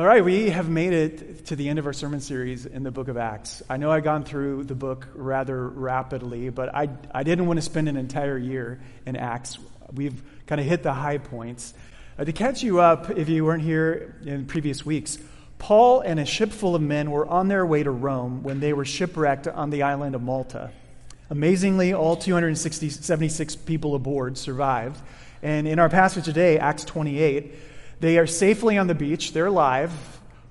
All right, we have made it to the end of our sermon series in the book of Acts. I know I've gone through the book rather rapidly, but I, I didn't want to spend an entire year in Acts. We've kind of hit the high points. Uh, to catch you up, if you weren't here in previous weeks, Paul and a ship full of men were on their way to Rome when they were shipwrecked on the island of Malta. Amazingly, all 276 people aboard survived. And in our passage today, Acts 28, they are safely on the beach. They're alive,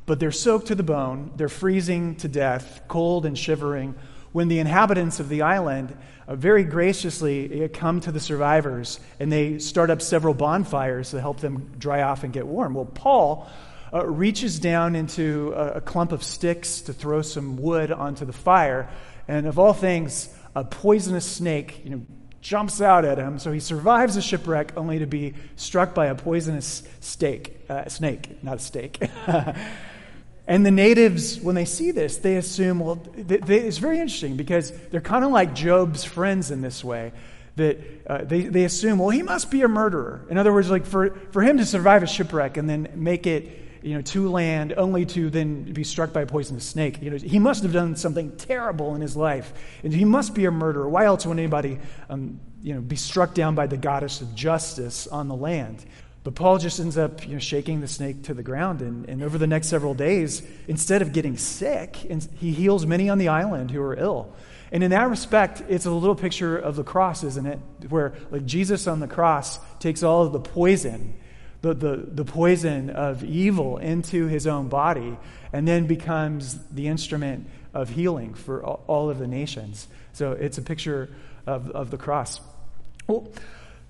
but they're soaked to the bone. They're freezing to death, cold and shivering, when the inhabitants of the island uh, very graciously uh, come to the survivors and they start up several bonfires to help them dry off and get warm. Well, Paul uh, reaches down into a, a clump of sticks to throw some wood onto the fire, and of all things, a poisonous snake, you know, jumps out at him. So he survives the shipwreck only to be struck by a poisonous stake, uh, snake, not a stake. and the natives, when they see this, they assume, well, it's very interesting because they're kind of like Job's friends in this way. That uh, they, they assume, well, he must be a murderer. In other words, like for, for him to survive a shipwreck and then make it you know, to land, only to then be struck by a poisonous snake. You know, he must have done something terrible in his life, and he must be a murderer. Why else would anybody, um, you know, be struck down by the goddess of justice on the land? But Paul just ends up, you know, shaking the snake to the ground, and, and over the next several days, instead of getting sick, he heals many on the island who are ill. And in that respect, it's a little picture of the cross, isn't it? Where like Jesus on the cross takes all of the poison the, the, the poison of evil into his own body and then becomes the instrument of healing for all of the nations. So it's a picture of, of the cross. Well,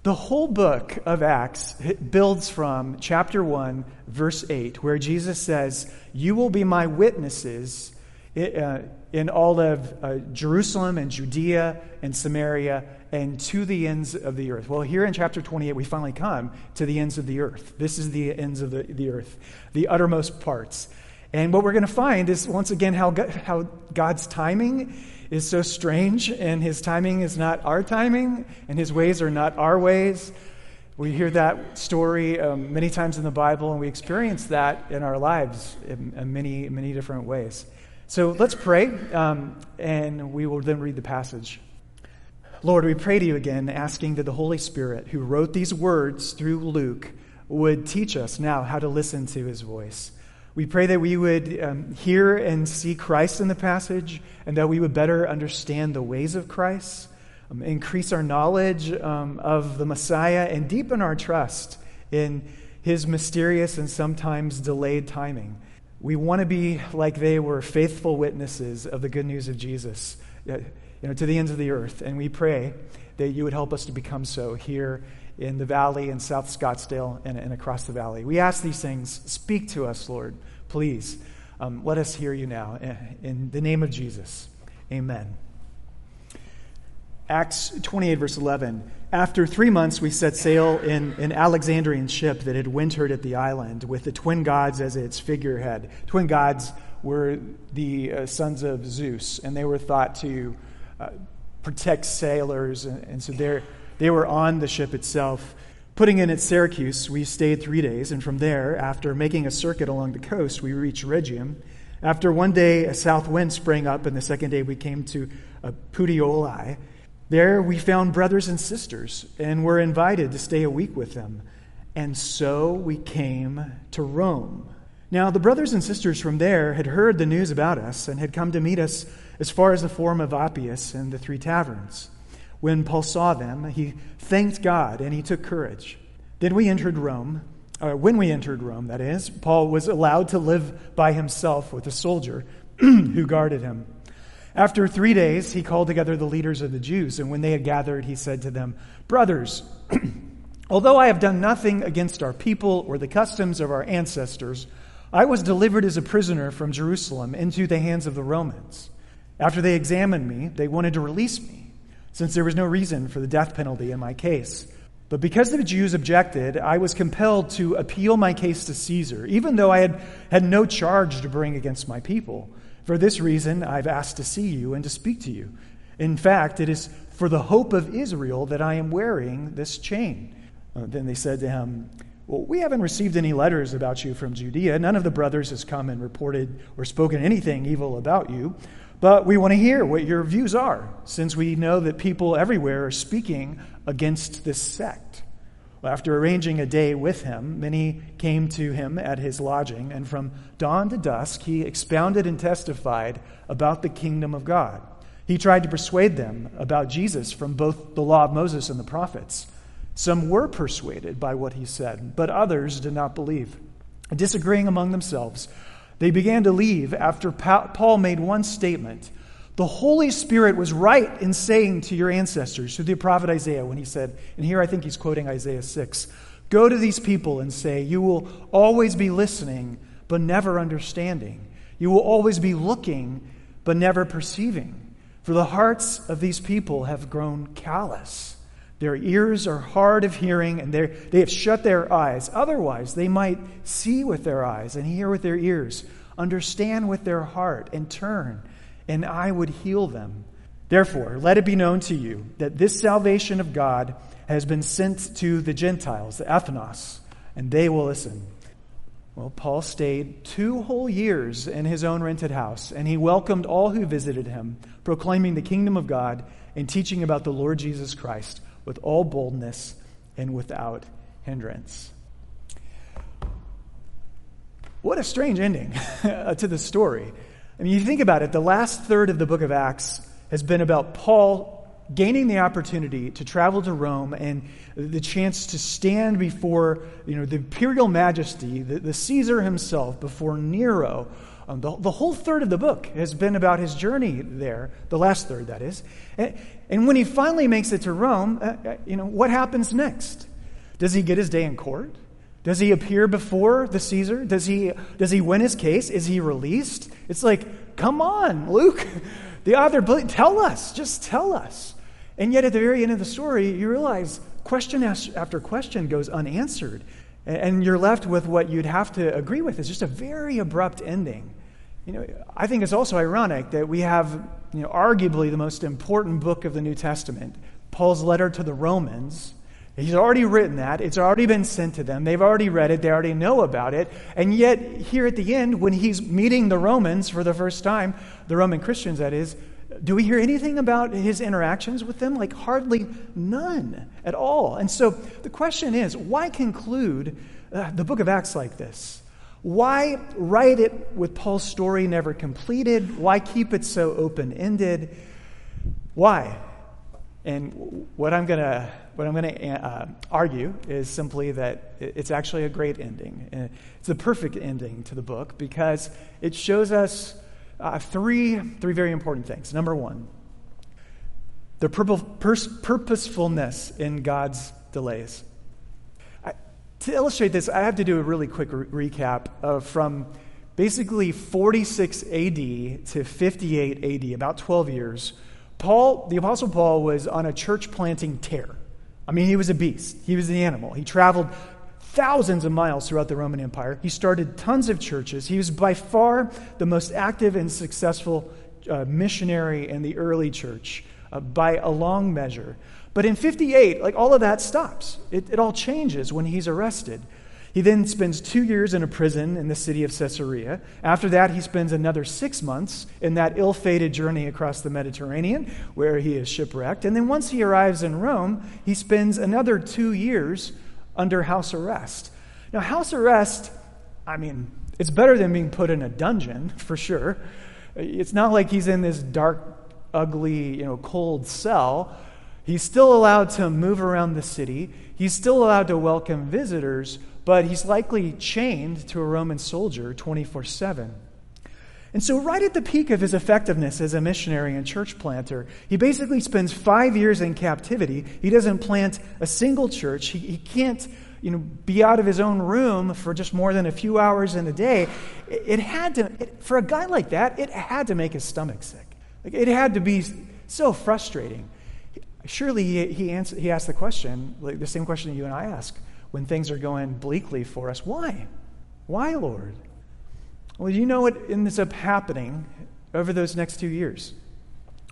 the whole book of Acts builds from chapter 1, verse 8, where Jesus says, You will be my witnesses uh, in all of uh, Jerusalem and Judea and Samaria and to the ends of the earth. Well, here in chapter 28, we finally come to the ends of the earth. This is the ends of the, the earth, the uttermost parts. And what we're going to find is, once again, how, how God's timing is so strange, and his timing is not our timing, and his ways are not our ways. We hear that story um, many times in the Bible, and we experience that in our lives in, in many, many different ways. So let's pray, um, and we will then read the passage. Lord, we pray to you again, asking that the Holy Spirit, who wrote these words through Luke, would teach us now how to listen to his voice. We pray that we would um, hear and see Christ in the passage, and that we would better understand the ways of Christ, um, increase our knowledge um, of the Messiah, and deepen our trust in his mysterious and sometimes delayed timing. We want to be like they were faithful witnesses of the good news of Jesus you know, to the ends of the earth. And we pray that you would help us to become so here in the valley in South Scottsdale and, and across the valley. We ask these things. Speak to us, Lord, please. Um, let us hear you now. In the name of Jesus, amen. Acts 28, verse 11. After three months, we set sail in an Alexandrian ship that had wintered at the island with the twin gods as its figurehead. Twin gods were the uh, sons of Zeus, and they were thought to uh, protect sailors. And, and so they were on the ship itself. Putting in at Syracuse, we stayed three days, and from there, after making a circuit along the coast, we reached Rhegium. After one day, a south wind sprang up, and the second day, we came to uh, Puteoli. There, we found brothers and sisters and were invited to stay a week with them. And so we came to Rome. Now, the brothers and sisters from there had heard the news about us and had come to meet us as far as the Forum of Appius and the Three Taverns. When Paul saw them, he thanked God and he took courage. Then we entered Rome. Uh, when we entered Rome, that is, Paul was allowed to live by himself with a soldier who guarded him. After three days, he called together the leaders of the Jews, and when they had gathered, he said to them, Brothers, although I have done nothing against our people or the customs of our ancestors, I was delivered as a prisoner from Jerusalem into the hands of the Romans. After they examined me, they wanted to release me, since there was no reason for the death penalty in my case. But because the Jews objected, I was compelled to appeal my case to Caesar, even though I had, had no charge to bring against my people. For this reason, I've asked to see you and to speak to you. In fact, it is for the hope of Israel that I am wearing this chain. Uh, then they said to him, Well, we haven't received any letters about you from Judea. None of the brothers has come and reported or spoken anything evil about you. But we want to hear what your views are, since we know that people everywhere are speaking against this sect. Well, after arranging a day with him, many came to him at his lodging, and from dawn to dusk he expounded and testified about the kingdom of God. He tried to persuade them about Jesus from both the law of Moses and the prophets. Some were persuaded by what he said, but others did not believe. Disagreeing among themselves, they began to leave after Paul made one statement. The Holy Spirit was right in saying to your ancestors, through the prophet Isaiah, when he said, and here I think he's quoting Isaiah 6 Go to these people and say, You will always be listening, but never understanding. You will always be looking, but never perceiving. For the hearts of these people have grown callous. Their ears are hard of hearing, and they have shut their eyes. Otherwise, they might see with their eyes and hear with their ears, understand with their heart, and turn, and I would heal them. Therefore, let it be known to you that this salvation of God has been sent to the Gentiles, the ethnos, and they will listen. Well, Paul stayed two whole years in his own rented house, and he welcomed all who visited him, proclaiming the kingdom of God and teaching about the Lord Jesus Christ with all boldness and without hindrance. What a strange ending to the story. I mean, you think about it, the last third of the book of Acts has been about Paul gaining the opportunity to travel to Rome and the chance to stand before you know, the imperial majesty, the, the Caesar himself, before Nero, um, the, the whole third of the book has been about his journey there, the last third, that is. And, and when he finally makes it to Rome, uh, uh, you know, what happens next? Does he get his day in court? Does he appear before the Caesar? Does he, does he win his case? Is he released? It's like, come on, Luke. The author, tell us. Just tell us. And yet, at the very end of the story, you realize question after question goes unanswered. And you're left with what you'd have to agree with. is just a very abrupt ending. You know, I think it's also ironic that we have, you know, arguably the most important book of the New Testament, Paul's letter to the Romans. He's already written that. It's already been sent to them. They've already read it. They already know about it. And yet, here at the end, when he's meeting the Romans for the first time, the Roman Christians, that is, do we hear anything about his interactions with them? Like, hardly none at all. And so the question is why conclude uh, the book of Acts like this? Why write it with Paul's story never completed? Why keep it so open ended? Why? And what I'm going to what I'm going to uh, argue is simply that it's actually a great ending. Uh, it's the perfect ending to the book because it shows us uh, three, three very important things. Number one, the purposefulness in God's delays to illustrate this, I have to do a really quick re- recap of from basically 46 AD to 58 AD, about 12 years. Paul, the Apostle Paul, was on a church planting tear. I mean, he was a beast, he was the animal. He traveled thousands of miles throughout the Roman Empire. He started tons of churches. He was by far the most active and successful uh, missionary in the early church uh, by a long measure. But in 58, like all of that stops. It, it all changes when he's arrested. He then spends two years in a prison in the city of Caesarea. After that, he spends another six months in that ill fated journey across the Mediterranean where he is shipwrecked. And then once he arrives in Rome, he spends another two years under house arrest. Now, house arrest, I mean, it's better than being put in a dungeon, for sure. It's not like he's in this dark, ugly, you know, cold cell. He's still allowed to move around the city. He's still allowed to welcome visitors, but he's likely chained to a Roman soldier 24 7. And so, right at the peak of his effectiveness as a missionary and church planter, he basically spends five years in captivity. He doesn't plant a single church. He, he can't you know, be out of his own room for just more than a few hours in a day. It, it had to, it, for a guy like that, it had to make his stomach sick. Like, it had to be so frustrating. Surely he, he, answer, he asked the question, like the same question you and I ask when things are going bleakly for us. Why? Why, Lord? Well, you know what ends up happening over those next two years?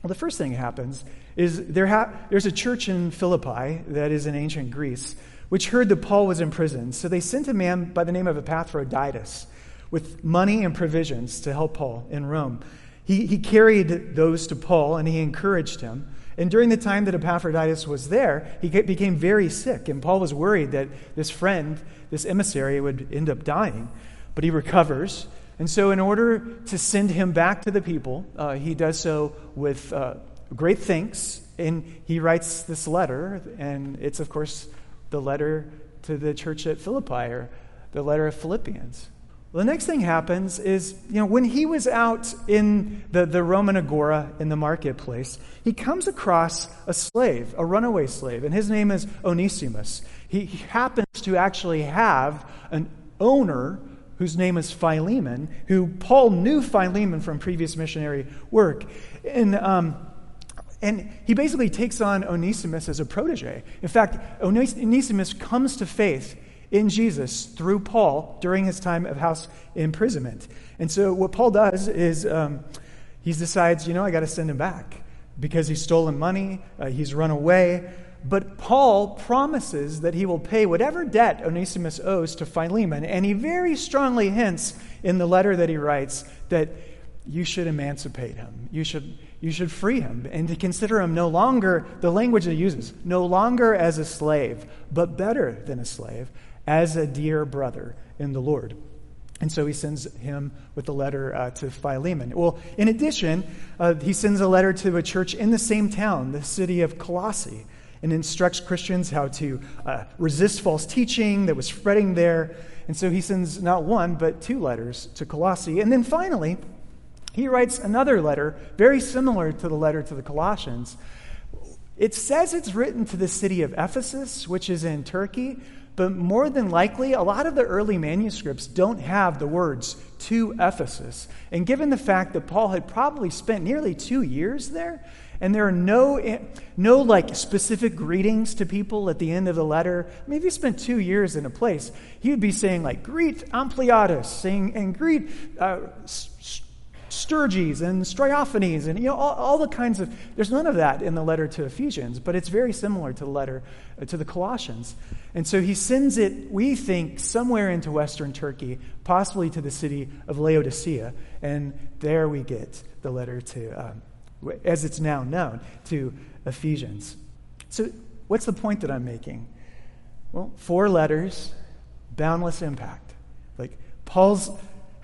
Well, the first thing that happens is there ha- there's a church in Philippi that is in ancient Greece which heard that Paul was in prison. So they sent a man by the name of Epaphroditus with money and provisions to help Paul in Rome. He, he carried those to Paul and he encouraged him. And during the time that Epaphroditus was there, he became very sick. And Paul was worried that this friend, this emissary, would end up dying. But he recovers. And so, in order to send him back to the people, uh, he does so with uh, great thanks. And he writes this letter. And it's, of course, the letter to the church at Philippi or the letter of Philippians. Well, the next thing happens is, you know, when he was out in the, the Roman agora in the marketplace, he comes across a slave, a runaway slave, and his name is Onesimus. He, happens to actually have an owner whose name is Philemon, who Paul knew Philemon from previous missionary work. And, um, and he basically takes on Onesimus as a protege. In fact, Onesimus comes to faith in Jesus through Paul during his time of house imprisonment. And so what Paul does is um, he decides, you know, I got to send him back because he's stolen money, uh, he's run away. But Paul promises that he will pay whatever debt Onesimus owes to Philemon, and he very strongly hints in the letter that he writes that you should emancipate him. You should, you should free him and to consider him no longer, the language he uses, no longer as a slave, but better than a slave, as a dear brother in the Lord. And so he sends him with a letter uh, to Philemon. Well, in addition, uh, he sends a letter to a church in the same town, the city of Colossae, and instructs Christians how to uh, resist false teaching that was spreading there. And so he sends not one, but two letters to Colossae. And then finally, he writes another letter, very similar to the letter to the Colossians. It says it's written to the city of Ephesus, which is in Turkey, but more than likely, a lot of the early manuscripts don't have the words to Ephesus. And given the fact that Paul had probably spent nearly two years there, and there are no, no like specific greetings to people at the end of the letter. I mean, if he spent two years in a place, he would be saying like, greet Ampliatus, saying, and greet uh, Sturges and Stryophanes and you know all, all, the kinds of there's none of that in the letter to Ephesians, but it's very similar to the letter uh, to the Colossians. And so he sends it, we think, somewhere into western Turkey, possibly to the city of Laodicea, and there we get the letter to, um, as it's now known, to Ephesians. So what's the point that I'm making? Well, four letters, boundless impact. Like Paul's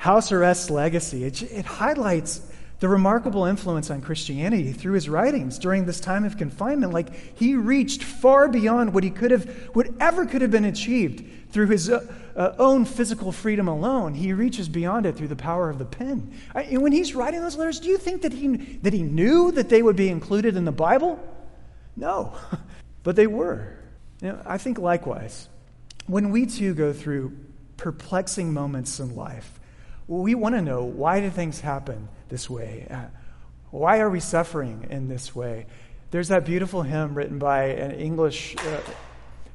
house arrest legacy. It, it highlights the remarkable influence on Christianity through his writings during this time of confinement. Like he reached far beyond what he could have, whatever could have been achieved through his uh, uh, own physical freedom alone. He reaches beyond it through the power of the pen. I, and when he's writing those letters, do you think that he that he knew that they would be included in the Bible? No, but they were. You know, I think likewise, when we too go through perplexing moments in life we want to know why do things happen this way? Uh, why are we suffering in this way? There's that beautiful hymn written by an English uh,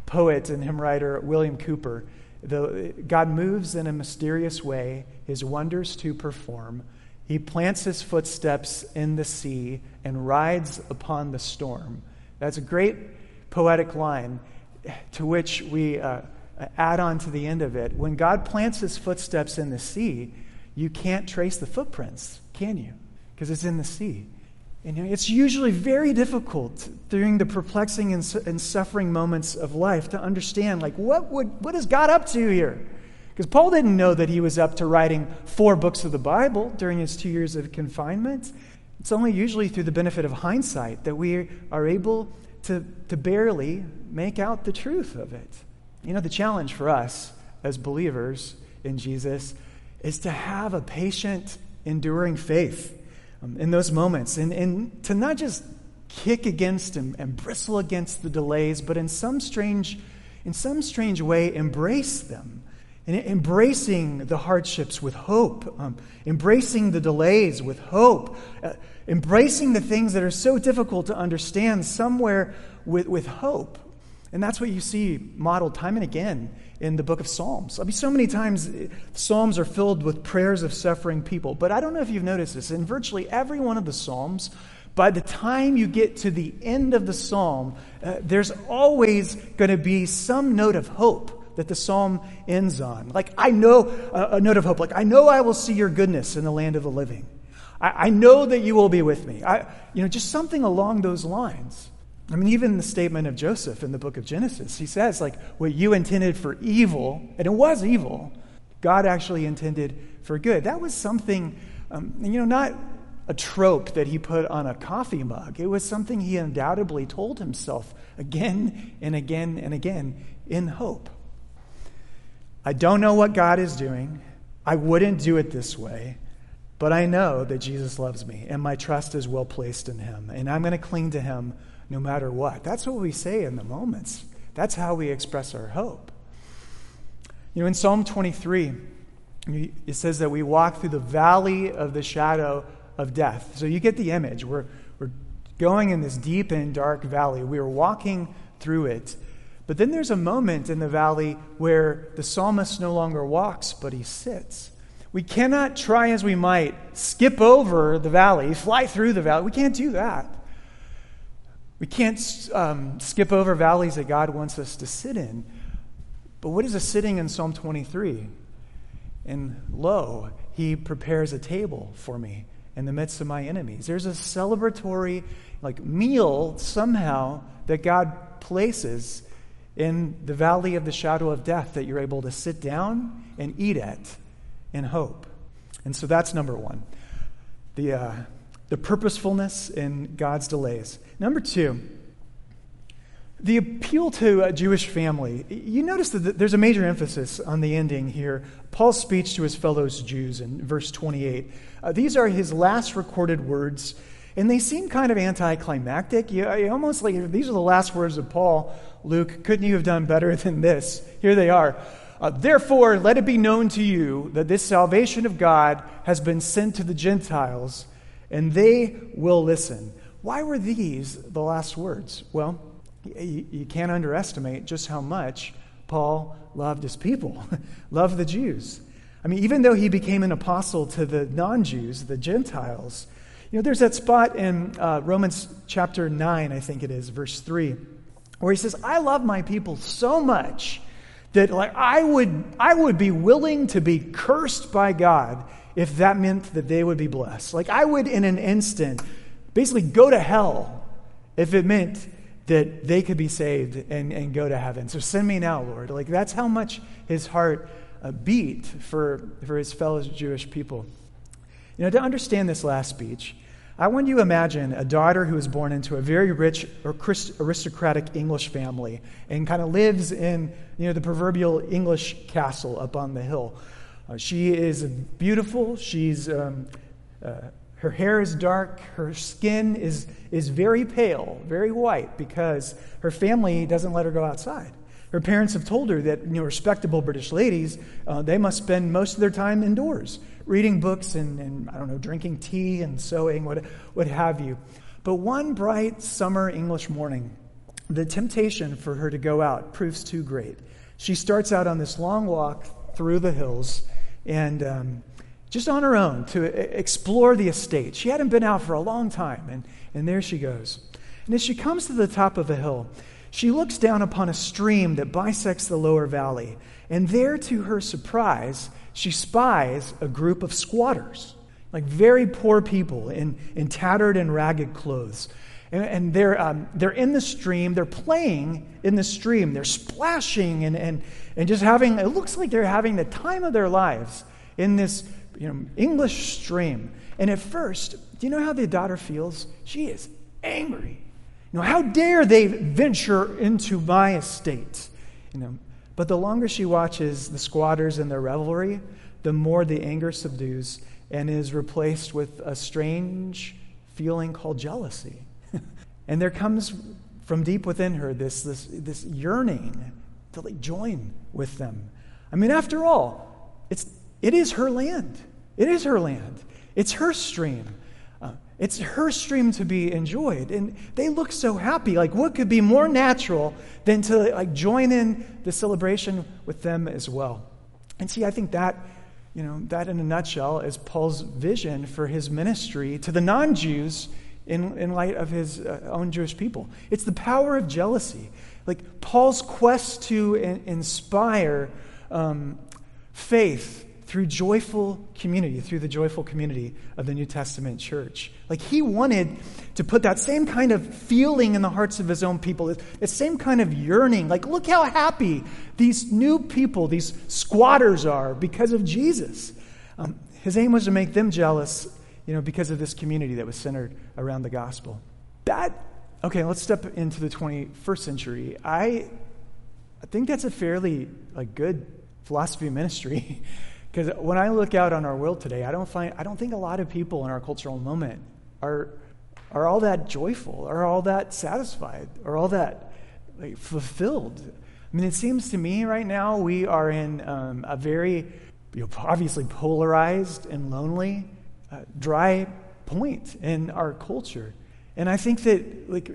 poet and hymn writer, William Cowper. The, God moves in a mysterious way, his wonders to perform. He plants his footsteps in the sea and rides upon the storm. That's a great poetic line to which we. Uh, add on to the end of it. When God plants his footsteps in the sea, you can't trace the footprints, can you? Because it's in the sea. And it's usually very difficult during the perplexing and, and suffering moments of life to understand, like, what, would, what is God up to here? Because Paul didn't know that he was up to writing four books of the Bible during his two years of confinement. It's only usually through the benefit of hindsight that we are able to, to barely make out the truth of it. You know, the challenge for us as believers in Jesus is to have a patient, enduring faith um, in those moments and, and to not just kick against and, and bristle against the delays, but in some strange, in some strange way, embrace them. And embracing the hardships with hope, um, embracing the delays with hope, uh, embracing the things that are so difficult to understand somewhere with, with hope. And that's what you see modeled time and again in the book of Psalms. I mean, so many times Psalms are filled with prayers of suffering people. But I don't know if you've noticed this. In virtually every one of the Psalms, by the time you get to the end of the psalm, uh, there's always going to be some note of hope that the psalm ends on. Like, I know, uh, a note of hope, like, I know I will see your goodness in the land of the living. I, I know that you will be with me. I, you know, just something along those lines. I mean, even the statement of Joseph in the book of Genesis, he says, like, what you intended for evil, and it was evil, God actually intended for good. That was something, um, you know, not a trope that he put on a coffee mug. It was something he undoubtedly told himself again and again and again in hope. I don't know what God is doing. I wouldn't do it this way. But I know that Jesus loves me, and my trust is well placed in him. And I'm going to cling to him no matter what. That's what we say in the moments. That's how we express our hope. You know, in Psalm 23, it says that we walk through the valley of the shadow of death. So you get the image. We're, we're going in this deep and dark valley. We are walking through it. But then there's a moment in the valley where the psalmist no longer walks, but he sits. We cannot try as we might skip over the valley, fly through the valley. We can't do that. We can't um, skip over valleys that God wants us to sit in. But what is a sitting in Psalm 23? And lo, he prepares a table for me in the midst of my enemies. There's a celebratory like meal somehow that God places in the valley of the shadow of death that you're able to sit down and eat at in hope. And so that's number one. The uh, the purposefulness in God's delays. Number two, the appeal to a Jewish family. You notice that there's a major emphasis on the ending here. Paul's speech to his fellows Jews in verse 28. Uh, these are his last recorded words, and they seem kind of anticlimactic. You, you almost like these are the last words of Paul. Luke, couldn't you have done better than this? Here they are. Uh, Therefore, let it be known to you that this salvation of God has been sent to the Gentiles and they will listen. Why were these the last words? Well, you, you can't underestimate just how much Paul loved his people, loved the Jews. I mean, even though he became an apostle to the non Jews, the Gentiles, you know, there's that spot in uh, Romans chapter 9, I think it is, verse 3, where he says, I love my people so much that like I would I would be willing to be cursed by God if that meant that they would be blessed. Like, I would, in an instant, basically go to hell if it meant that they could be saved and, and go to heaven. So send me now, Lord. Like, that's how much his heart uh, beat for, for his fellow Jewish people. You know, to understand this last speech, I want you to imagine a daughter who is born into a very rich or aristocratic English family and kind of lives in you know, the proverbial English castle up on the hill. Uh, she is beautiful. She's, um, uh, her hair is dark. Her skin is, is very pale, very white, because her family doesn't let her go outside. Her parents have told her that you know, respectable British ladies, uh, they must spend most of their time indoors, reading books and, and, I don't know, drinking tea and sewing, what, what have you. But one bright summer English morning, the temptation for her to go out proves too great. She starts out on this long walk through the hills and um, just on her own to explore the estate. She hadn't been out for a long time, and, and there she goes. And as she comes to the top of a hill, she looks down upon a stream that bisects the lower valley. And there, to her surprise, she spies a group of squatters, like very poor people in, in tattered and ragged clothes. And, and they're, um, they're in the stream, they're playing in the stream, they're splashing and, and, and just having, it looks like they're having the time of their lives in this you know, English stream. And at first, do you know how the daughter feels? She is angry. You know, how dare they venture into my estate? You know, but the longer she watches the squatters and their revelry, the more the anger subdues and is replaced with a strange feeling called jealousy. And there comes from deep within her this, this, this yearning to like join with them. I mean, after all, it's, it is her land. It is her land. It's her stream. Uh, it's her stream to be enjoyed. And they look so happy. Like, what could be more natural than to like join in the celebration with them as well? And see, I think that, you know, that in a nutshell is Paul's vision for his ministry to the non Jews in, in light of his uh, own Jewish people. It's the power of jealousy. Like Paul's quest to in, inspire um, faith through joyful community, through the joyful community of the New Testament church. Like he wanted to put that same kind of feeling in the hearts of his own people, the same kind of yearning. Like, look how happy these new people, these squatters are because of Jesus. Um, his aim was to make them jealous, you know, because of this community that was centered around the gospel. That, okay, let's step into the 21st century. I, I think that's a fairly like good philosophy of ministry. Because when I look out on our world today, I don't find I don't think a lot of people in our cultural moment are are all that joyful, are all that satisfied, are all that like, fulfilled. I mean, it seems to me right now we are in um, a very you know, obviously polarized and lonely, uh, dry point in our culture. And I think that like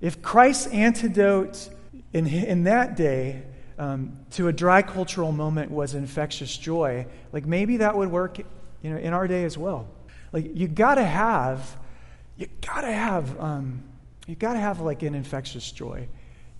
if Christ's antidote in, in that day um, to a dry cultural moment was infectious joy, like maybe that would work, you know, in our day as well. Like you gotta have, you gotta have, um, you gotta have like an infectious joy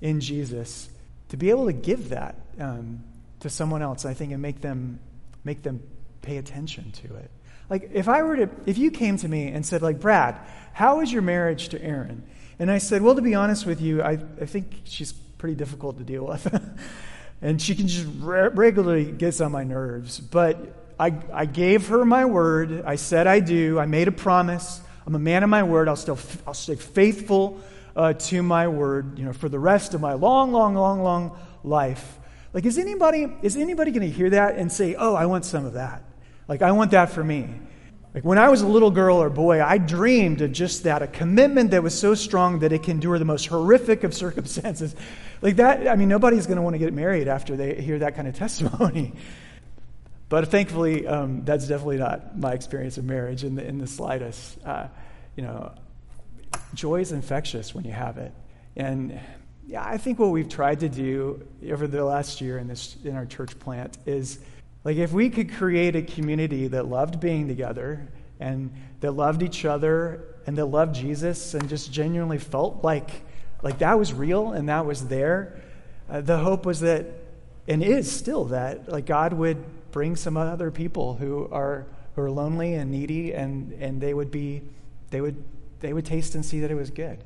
in Jesus to be able to give that um, to someone else. I think and make them make them pay attention to it. Like if I were to, if you came to me and said like Brad, how is your marriage to Erin? And I said, well, to be honest with you, I, I think she's pretty difficult to deal with. and she can just re- regularly gets on my nerves. But I, I gave her my word. I said I do. I made a promise. I'm a man of my word. I'll still I'll stay faithful uh, to my word. You know, for the rest of my long, long, long, long life. Like, is anybody is anybody going to hear that and say, "Oh, I want some of that"? Like, I want that for me. Like when I was a little girl or boy, I dreamed of just that a commitment that was so strong that it can endure the most horrific of circumstances. Like that, I mean, nobody's going to want to get married after they hear that kind of testimony. But thankfully, um, that's definitely not my experience of marriage in the, in the slightest. Uh, you know, joy is infectious when you have it. And yeah, I think what we've tried to do over the last year in, this, in our church plant is like, if we could create a community that loved being together and that loved each other and that loved Jesus and just genuinely felt like, like that was real and that was there, uh, the hope was that, and is still that, like God would bring some other people who are, who are lonely and needy and, and they would be, they would, they would taste and see that it was good.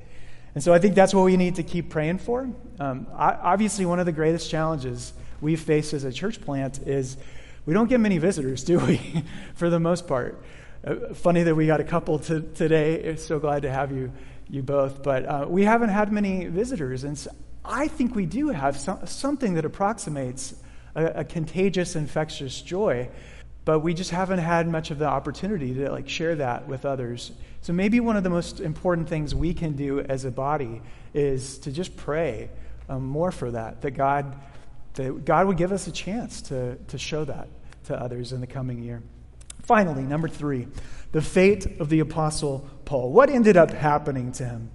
And so I think that's what we need to keep praying for. Um, obviously, one of the greatest challenges we face as a church plant is we don't get many visitors, do we? For the most part. Uh, funny that we got a couple to, today. So glad to have you, you both. But uh, we haven't had many visitors. And so I think we do have some, something that approximates a, a contagious, infectious joy. But we just haven't had much of the opportunity to like share that with others. So maybe one of the most important things we can do as a body is to just pray um, more for that, that God that God would give us a chance to, to show that to others in the coming year. Finally, number three, the fate of the Apostle Paul. What ended up happening to him?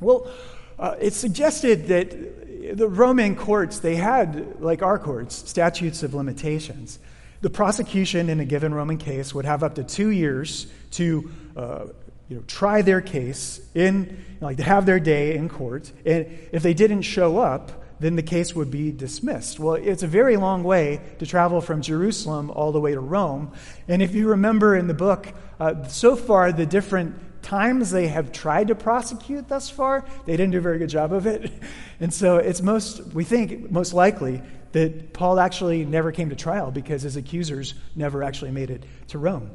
Well, uh, it suggested that the Roman courts, they had, like our courts, statutes of limitations. The prosecution in a given Roman case would have up to two years to uh, you know, try their case in, like to have their day in court. And if they didn't show up, then the case would be dismissed. Well, it's a very long way to travel from Jerusalem all the way to Rome. And if you remember in the book, uh, so far, the different times they have tried to prosecute thus far, they didn't do a very good job of it. And so it's most, we think, most likely that Paul actually never came to trial because his accusers never actually made it to Rome.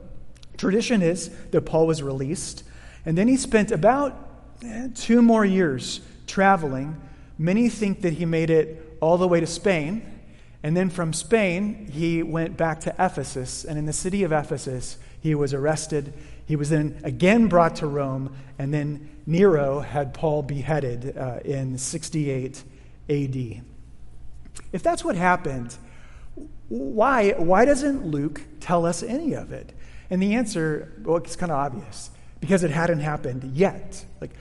Tradition is that Paul was released, and then he spent about eh, two more years traveling Many think that he made it all the way to Spain, and then from Spain, he went back to Ephesus, and in the city of Ephesus, he was arrested. He was then again brought to Rome, and then Nero had Paul beheaded uh, in 68 AD. If that's what happened, why, why doesn't Luke tell us any of it? And the answer, well, it's kind of obvious because it hadn't happened yet. Like,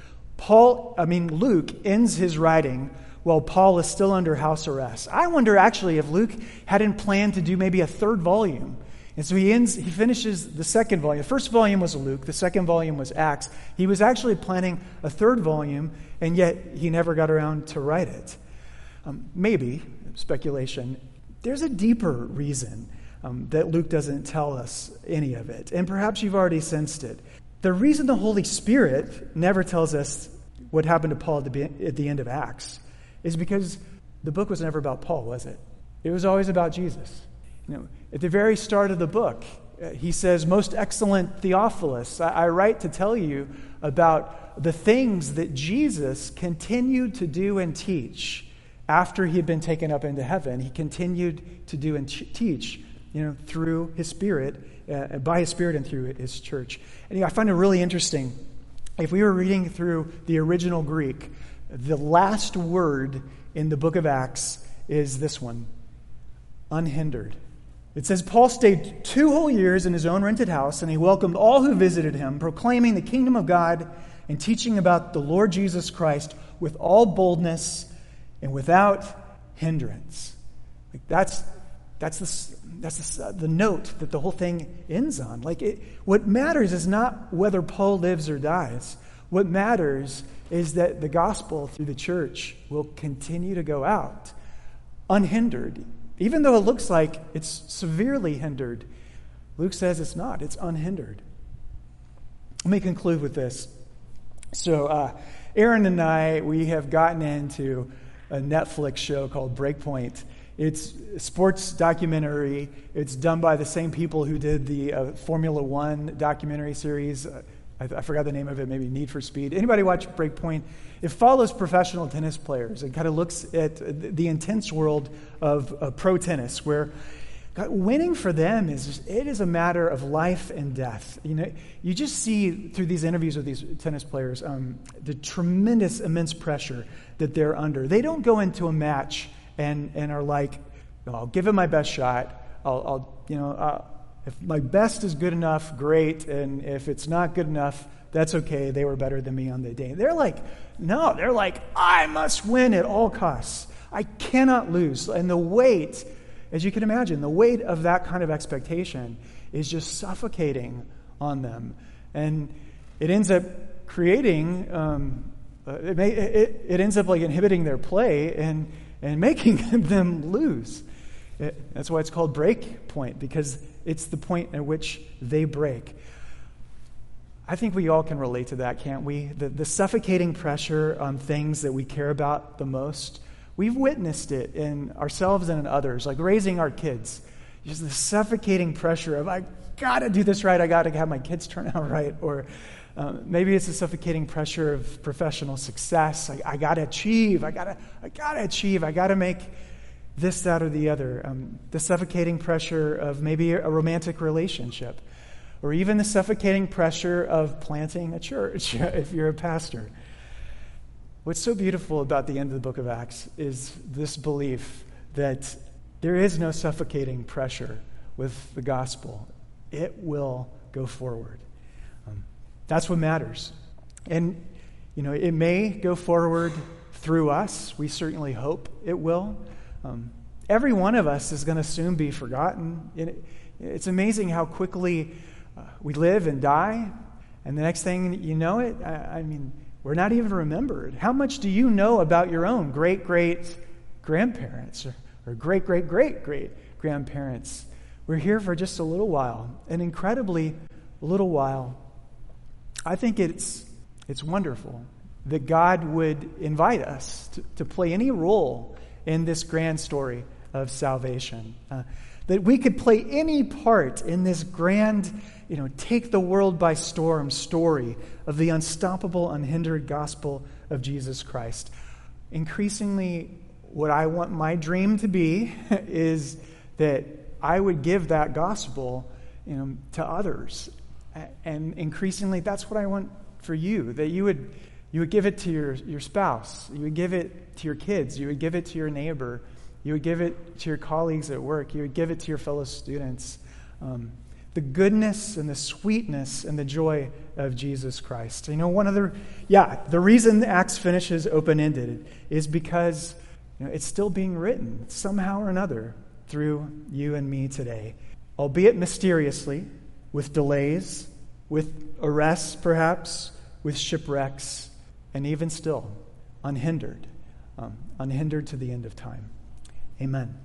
Paul, I mean, Luke ends his writing while Paul is still under house arrest. I wonder actually if Luke hadn't planned to do maybe a third volume And so he ends, he finishes the second volume. The first volume was Luke, the second volume was Acts. He was actually planning a third volume, and yet he never got around to write it. Um, maybe, speculation, there's a deeper reason um, that Luke doesn't tell us any of it. And perhaps you've already sensed it. The reason the Holy Spirit never tells us what happened to Paul at the, at the end of Acts is because the book was never about Paul, was it? It was always about Jesus. You know, at the very start of the book, uh, he says, Most excellent Theophilus, I, I write to tell you about the things that Jesus continued to do and teach after he had been taken up into heaven. He continued to do and teach you know, through his spirit, uh, by his spirit and through his church. And I find it really interesting. If we were reading through the original Greek, the last word in the book of Acts is this one unhindered. It says Paul stayed two whole years in his own rented house, and he welcomed all who visited him, proclaiming the kingdom of God and teaching about the Lord Jesus Christ with all boldness and without hindrance. Like that's, that's, the, that's the, the note that the whole thing ends on. Like it, what matters is not whether Paul lives or dies. What matters is that the gospel through the church will continue to go out unhindered, even though it looks like it's severely hindered, Luke says it's not, it's unhindered. Let me conclude with this. So, uh, Erin and I, we have gotten into a Netflix show called Breakpoint. It's a sports documentary. It's done by the same people who did the uh, Formula One documentary series. Uh, I, I, forgot the name of it, maybe Need for Speed. Anybody watch Breakpoint? It follows professional tennis players. It kind of looks at the intense world of uh, pro tennis, where winning for them is just, it is a matter of life and death. You know, you just see through these interviews with these tennis players um, the tremendous, immense pressure that they're under. They don't go into a match and, and are like, I'll give it my best shot. I'll, I'll you know, uh, if my best is good enough, great. And if it's not good enough, that's okay. They were better than me on the day. They're like, no, they're like, I must win at all costs. I cannot lose. And the weight, as you can imagine, the weight of that kind of expectation is just suffocating on them. And it ends up creating, um, uh, it, may, it, it, ends up like inhibiting their play and, and making them lose. It, that's why it's called break point, because it's the point at which they break. I think we all can relate to that, can't we? The, the suffocating pressure on things that we care about the most. We've witnessed it in ourselves and in others, like raising our kids. Just the suffocating pressure of, I gotta do this right, I gotta have my kids turn out right. Or uh, maybe it's the suffocating pressure of professional success. I, I, gotta achieve, I gotta, I gotta achieve, I gotta make this, that, or the other. Um, the suffocating pressure of maybe a romantic relationship or even the suffocating pressure of planting a church if you're a pastor. What's so beautiful about the end of the book of Acts is this belief that there is no suffocating pressure with the gospel. It will go forward. That's what matters. And, you know, it may go forward through us. We certainly hope it will. Um, every one of us is going to soon be forgotten. It, it's amazing how quickly uh, we live and die, and the next thing you know it, I, I mean, we're not even remembered. How much do you know about your own great great grandparents or, or great great great great grandparents? We're here for just a little while, an incredibly little while. I think it's, it's wonderful that God would invite us to, to play any role in this grand story of salvation. Uh, that we could play any part in this grand, you know, take the world by storm story of the unstoppable, unhindered gospel of Jesus Christ. Increasingly, what I want my dream to be is that I would give that gospel you know, to others. And increasingly, that's what I want for you that you would, you would give it to your, your spouse, you would give it to your kids, you would give it to your neighbor you would give it to your colleagues at work. You would give it to your fellow students. Um, the goodness and the sweetness and the joy of Jesus Christ. You know, one of the, yeah, the reason Acts finishes open ended is because you know, it's still being written somehow or another through you and me today. albeit mysteriously, with delays, with arrests perhaps, with shipwrecks, and even still, unhindered, um, unhindered to the end of time. Amen.